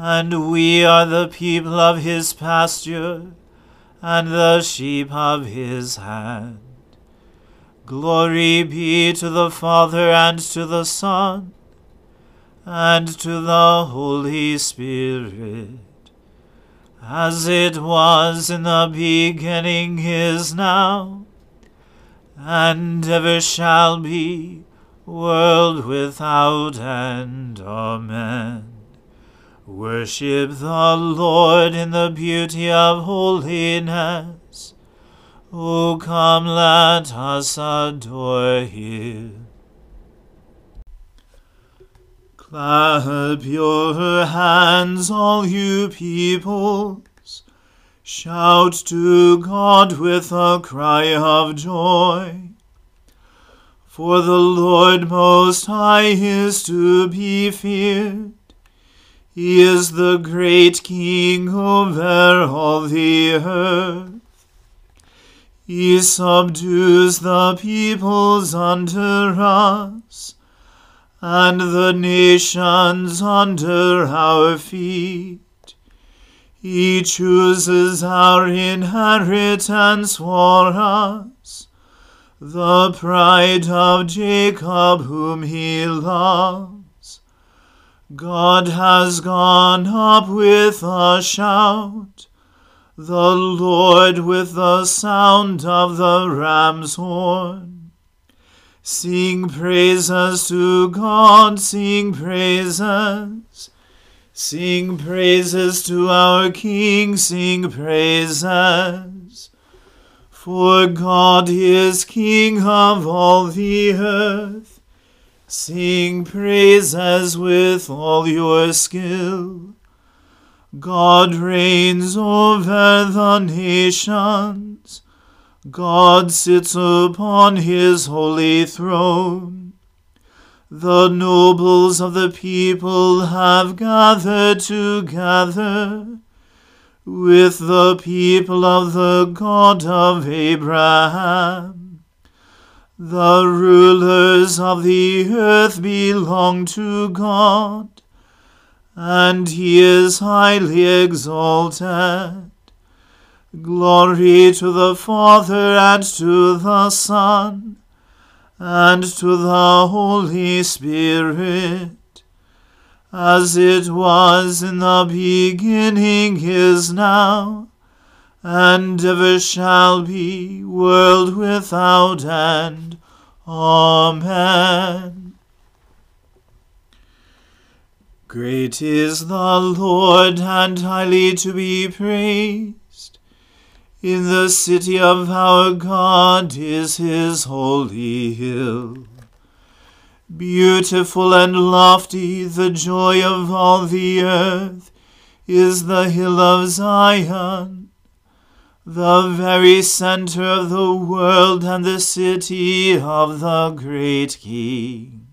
and we are the people of his pasture, and the sheep of his hand. Glory be to the Father, and to the Son, and to the Holy Spirit as it was in the beginning is now, and ever shall be, world without end. Amen. Worship the Lord in the beauty of holiness. O come, let us adore him. Clap your hands, all you peoples. Shout to God with a cry of joy. For the Lord Most High is to be feared. He is the great King over all the earth. He subdues the peoples under us and the nations under our feet. He chooses our inheritance for us, the pride of Jacob whom he loves. God has gone up with a shout, the Lord with the sound of the ram's horn. Sing praises to God, sing praises. Sing praises to our King, sing praises. For God is King of all the earth. Sing praises with all your skill. God reigns over the nations. God sits upon his holy throne. The nobles of the people have gathered together with the people of the God of Abraham. The rulers of the earth belong to God, and he is highly exalted. Glory to the Father and to the Son and to the Holy Spirit, as it was in the beginning is now, and ever shall be, world without end. Amen. Great is the Lord, and highly to be praised. In the city of our God is his holy hill. Beautiful and lofty, the joy of all the earth, is the hill of Zion, the very center of the world and the city of the great King.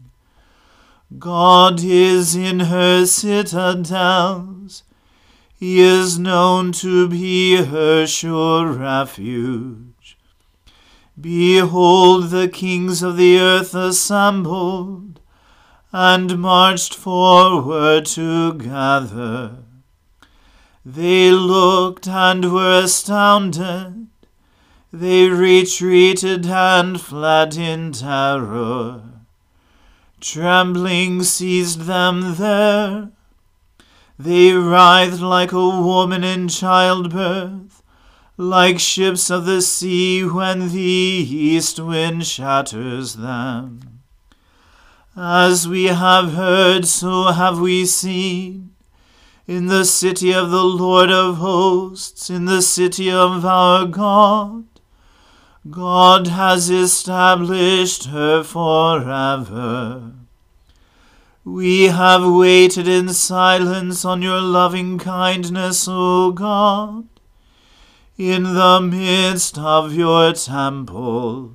God is in her citadels. He is known to be her sure refuge. Behold, the kings of the earth assembled and marched forward together. They looked and were astounded. They retreated and fled in terror. Trembling seized them there. They writhed like a woman in childbirth, like ships of the sea when the east wind shatters them. As we have heard, so have we seen. In the city of the Lord of hosts, in the city of our God, God has established her forever. We have waited in silence on your loving kindness, O God, in the midst of your temple.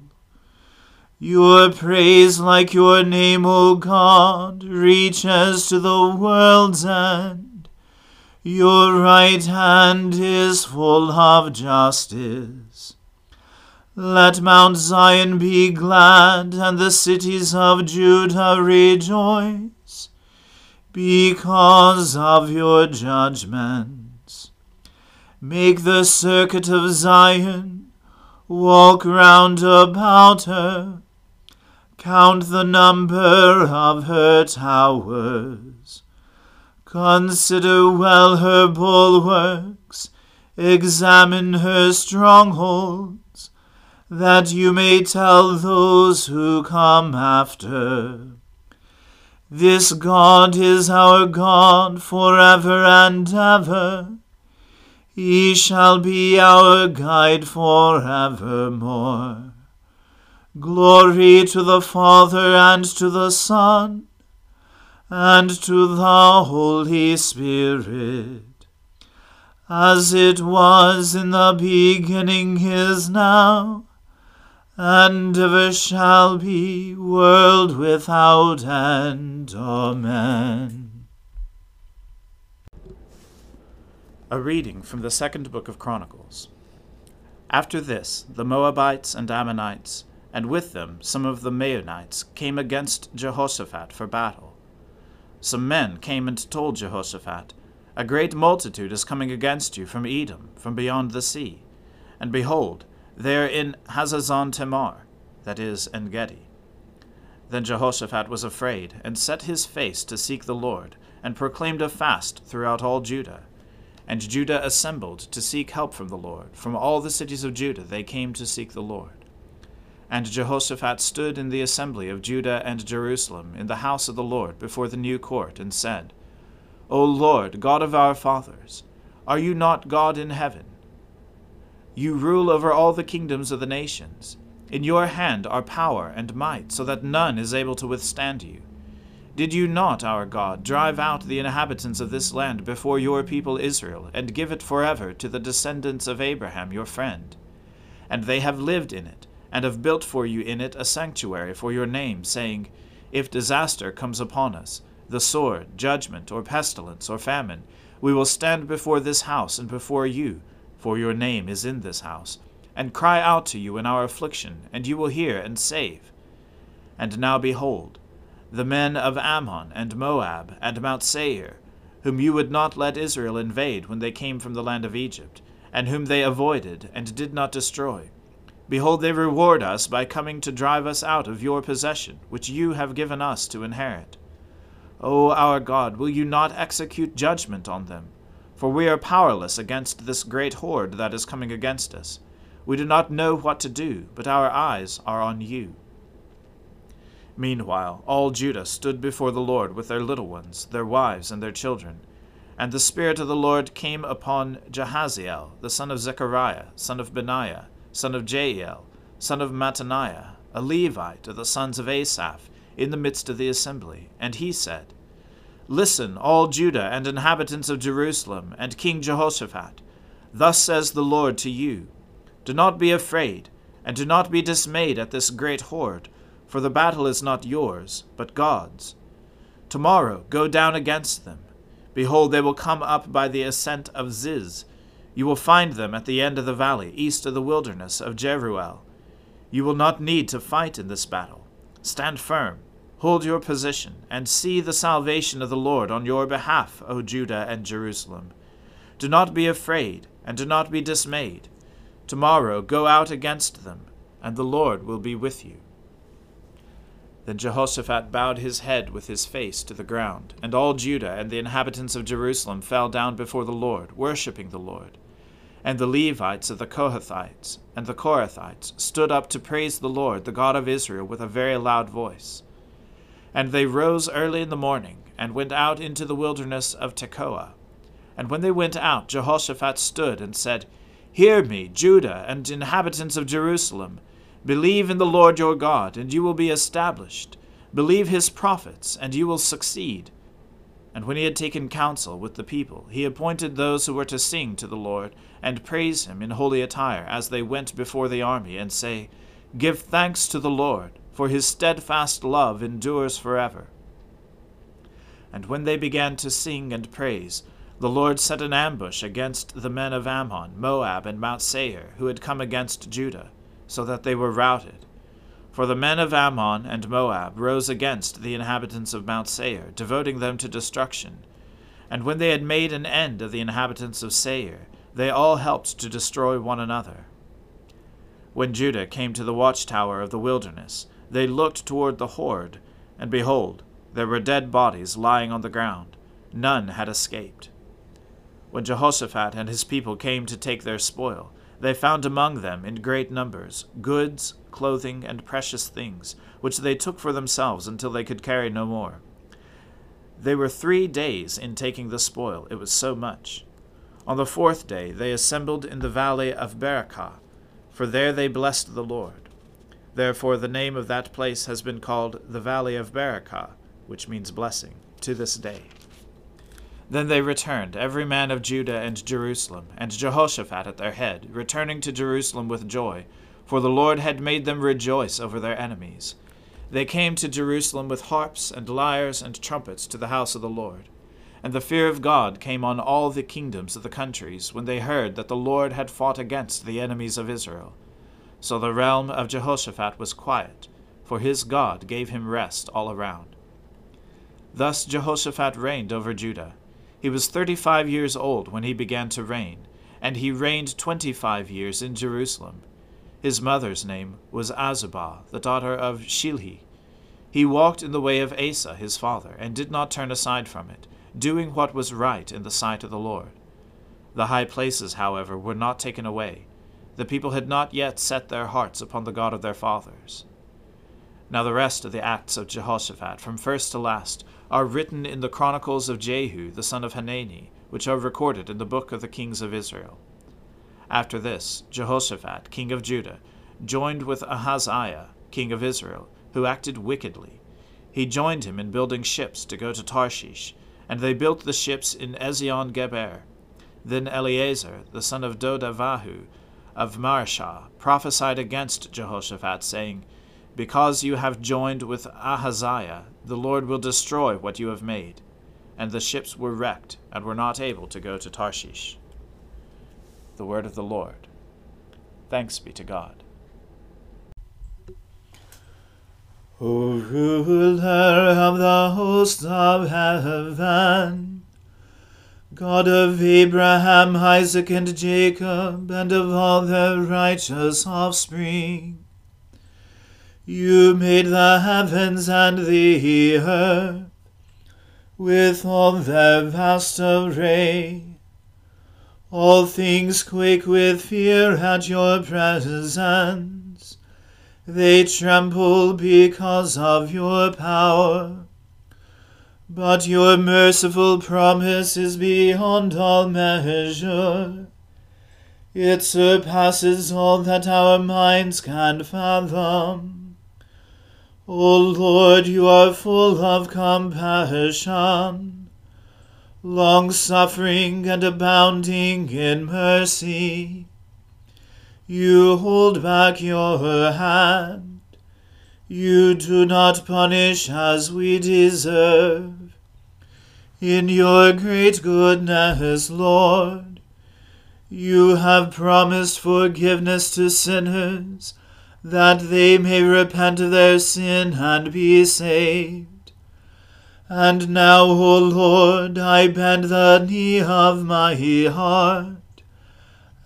Your praise, like your name, O God, reaches to the world's end. Your right hand is full of justice. Let Mount Zion be glad, and the cities of Judah rejoice, because of your judgments. Make the circuit of Zion, walk round about her, count the number of her towers. Consider well her bulwarks, examine her strongholds that you may tell those who come after. This God is our God forever and ever. He shall be our guide forevermore. Glory to the Father and to the Son and to the Holy Spirit, as it was in the beginning is now and ever shall be, world without end. Amen. A reading from the second book of Chronicles. After this, the Moabites and Ammonites, and with them some of the Maonites, came against Jehoshaphat for battle. Some men came and told Jehoshaphat, A great multitude is coming against you from Edom, from beyond the sea. And behold, there in Hazazon Tamar, that is, En Engedi. Then Jehoshaphat was afraid, and set his face to seek the Lord, and proclaimed a fast throughout all Judah. And Judah assembled to seek help from the Lord. From all the cities of Judah they came to seek the Lord. And Jehoshaphat stood in the assembly of Judah and Jerusalem in the house of the Lord before the new court, and said, O Lord, God of our fathers, are you not God in heaven? You rule over all the kingdoms of the nations. In your hand are power and might, so that none is able to withstand you. Did you not, our God, drive out the inhabitants of this land before your people Israel, and give it forever to the descendants of Abraham your friend? And they have lived in it, and have built for you in it a sanctuary for your name, saying, If disaster comes upon us, the sword, judgment, or pestilence, or famine, we will stand before this house and before you, for your name is in this house, and cry out to you in our affliction, and you will hear and save. And now behold, the men of Ammon and Moab and Mount Seir, whom you would not let Israel invade when they came from the land of Egypt, and whom they avoided and did not destroy, Behold, they reward us by coming to drive us out of your possession, which you have given us to inherit. O our God, will you not execute judgment on them? For we are powerless against this great horde that is coming against us. We do not know what to do, but our eyes are on you. Meanwhile, all Judah stood before the Lord with their little ones, their wives, and their children. And the Spirit of the Lord came upon Jahaziel, the son of Zechariah, son of Benaiah, son of Jeiel, son of Mattaniah, a Levite of the sons of Asaph, in the midst of the assembly. And he said, Listen, all Judah and inhabitants of Jerusalem, and King Jehoshaphat. Thus says the Lord to you Do not be afraid, and do not be dismayed at this great horde, for the battle is not yours, but God's. Tomorrow go down against them Behold, they will come up by the ascent of Ziz. You will find them at the end of the valley, east of the wilderness of Jeruel. You will not need to fight in this battle. Stand firm, hold your position, and see the salvation of the Lord on your behalf, O Judah and Jerusalem. Do not be afraid, and do not be dismayed. Tomorrow go out against them, and the Lord will be with you. Then Jehoshaphat bowed his head with his face to the ground, and all Judah and the inhabitants of Jerusalem fell down before the Lord, worshipping the Lord. And the Levites of the Kohathites and the Korahites stood up to praise the Lord, the God of Israel, with a very loud voice. And they rose early in the morning, and went out into the wilderness of Tekoa. And when they went out, Jehoshaphat stood and said, Hear me, Judah and inhabitants of Jerusalem. Believe in the Lord your God, and you will be established. Believe his prophets, and you will succeed. And when he had taken counsel with the people, he appointed those who were to sing to the Lord, and praise him in holy attire, as they went before the army, and say, Give thanks to the Lord, for his steadfast love endures forever. And when they began to sing and praise, the Lord set an ambush against the men of Ammon, Moab, and Mount Seir, who had come against Judah so that they were routed. For the men of Ammon and Moab rose against the inhabitants of Mount Seir, devoting them to destruction. And when they had made an end of the inhabitants of Seir, they all helped to destroy one another. When Judah came to the watchtower of the wilderness, they looked toward the horde, and behold, there were dead bodies lying on the ground. None had escaped. When Jehoshaphat and his people came to take their spoil, they found among them in great numbers goods, clothing, and precious things, which they took for themselves until they could carry no more. They were three days in taking the spoil, it was so much. On the fourth day they assembled in the valley of Berachah, for there they blessed the Lord. Therefore the name of that place has been called the Valley of Berachah, which means blessing, to this day. Then they returned, every man of Judah and Jerusalem, and Jehoshaphat at their head, returning to Jerusalem with joy, for the Lord had made them rejoice over their enemies. They came to Jerusalem with harps and lyres and trumpets to the house of the Lord. And the fear of God came on all the kingdoms of the countries when they heard that the Lord had fought against the enemies of Israel. So the realm of Jehoshaphat was quiet, for his God gave him rest all around. Thus Jehoshaphat reigned over Judah he was thirty five years old when he began to reign, and he reigned twenty five years in Jerusalem. His mother's name was Azubah, the daughter of Shilhi. He walked in the way of Asa his father, and did not turn aside from it, doing what was right in the sight of the Lord. The high places, however, were not taken away. The people had not yet set their hearts upon the God of their fathers. Now the rest of the acts of Jehoshaphat, from first to last, are written in the chronicles of Jehu the son of Hanani, which are recorded in the book of the kings of Israel. After this, Jehoshaphat, king of Judah, joined with Ahaziah, king of Israel, who acted wickedly. He joined him in building ships to go to Tarshish, and they built the ships in Ezion Geber. Then Eleazar, the son of Dodavahu, of Mareshah, prophesied against Jehoshaphat, saying, because you have joined with Ahaziah, the Lord will destroy what you have made. And the ships were wrecked, and were not able to go to Tarshish. The word of the Lord. Thanks be to God. O ruler of the hosts of heaven, God of Abraham, Isaac, and Jacob, and of all their righteous offspring. You made the heavens and the earth, with all their vast array. All things quake with fear at your presence. They tremble because of your power. But your merciful promise is beyond all measure. It surpasses all that our minds can fathom. O Lord, you are full of compassion, long suffering and abounding in mercy. You hold back your hand. You do not punish as we deserve. In your great goodness, Lord, you have promised forgiveness to sinners, that they may repent of their sin and be saved. And now, O Lord, I bend the knee of my heart,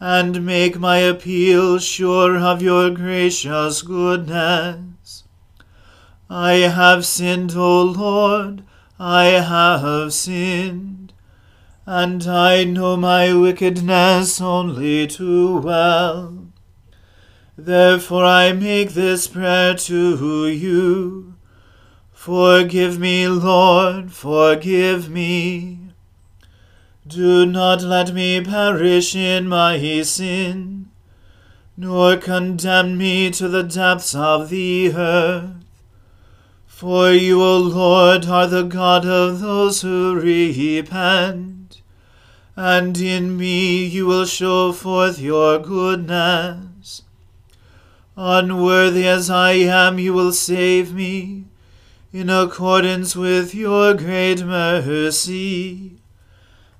and make my appeal sure of your gracious goodness. I have sinned, O Lord, I have sinned, and I know my wickedness only too well. Therefore I make this prayer to you. Forgive me, Lord, forgive me. Do not let me perish in my sin, nor condemn me to the depths of the earth. For you, O Lord, are the God of those who repent, and in me you will show forth your goodness. Unworthy as I am, you will save me, in accordance with your great mercy.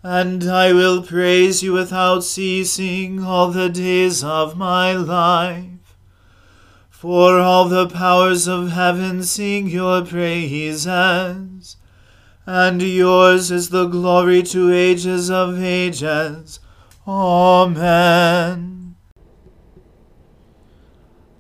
And I will praise you without ceasing all the days of my life. For all the powers of heaven sing your praises, and yours is the glory to ages of ages. Amen.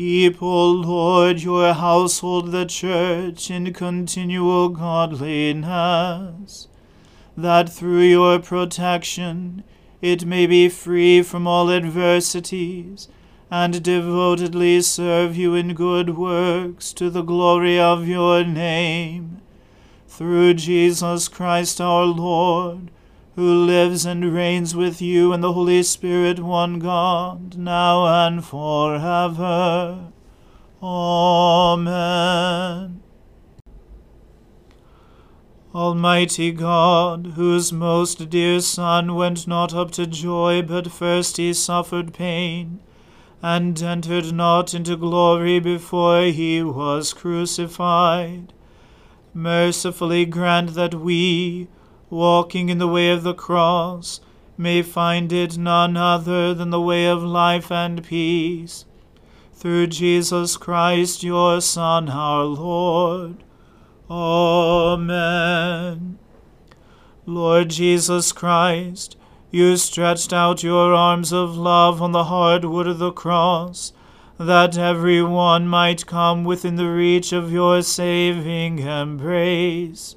Keep, O Lord, your household, the church, in continual godliness that through your protection it may be free from all adversities, and devotedly serve you in good works to the glory of your name. Through Jesus Christ our Lord, who lives and reigns with you in the Holy Spirit, one God, now and forever. Amen. Almighty God, whose most dear Son went not up to joy, but first he suffered pain, and entered not into glory before he was crucified, mercifully grant that we, walking in the way of the cross, may find it none other than the way of life and peace. Through Jesus Christ, your Son, our Lord. Amen. Lord Jesus Christ, you stretched out your arms of love on the hard wood of the cross, that every one might come within the reach of your saving embrace.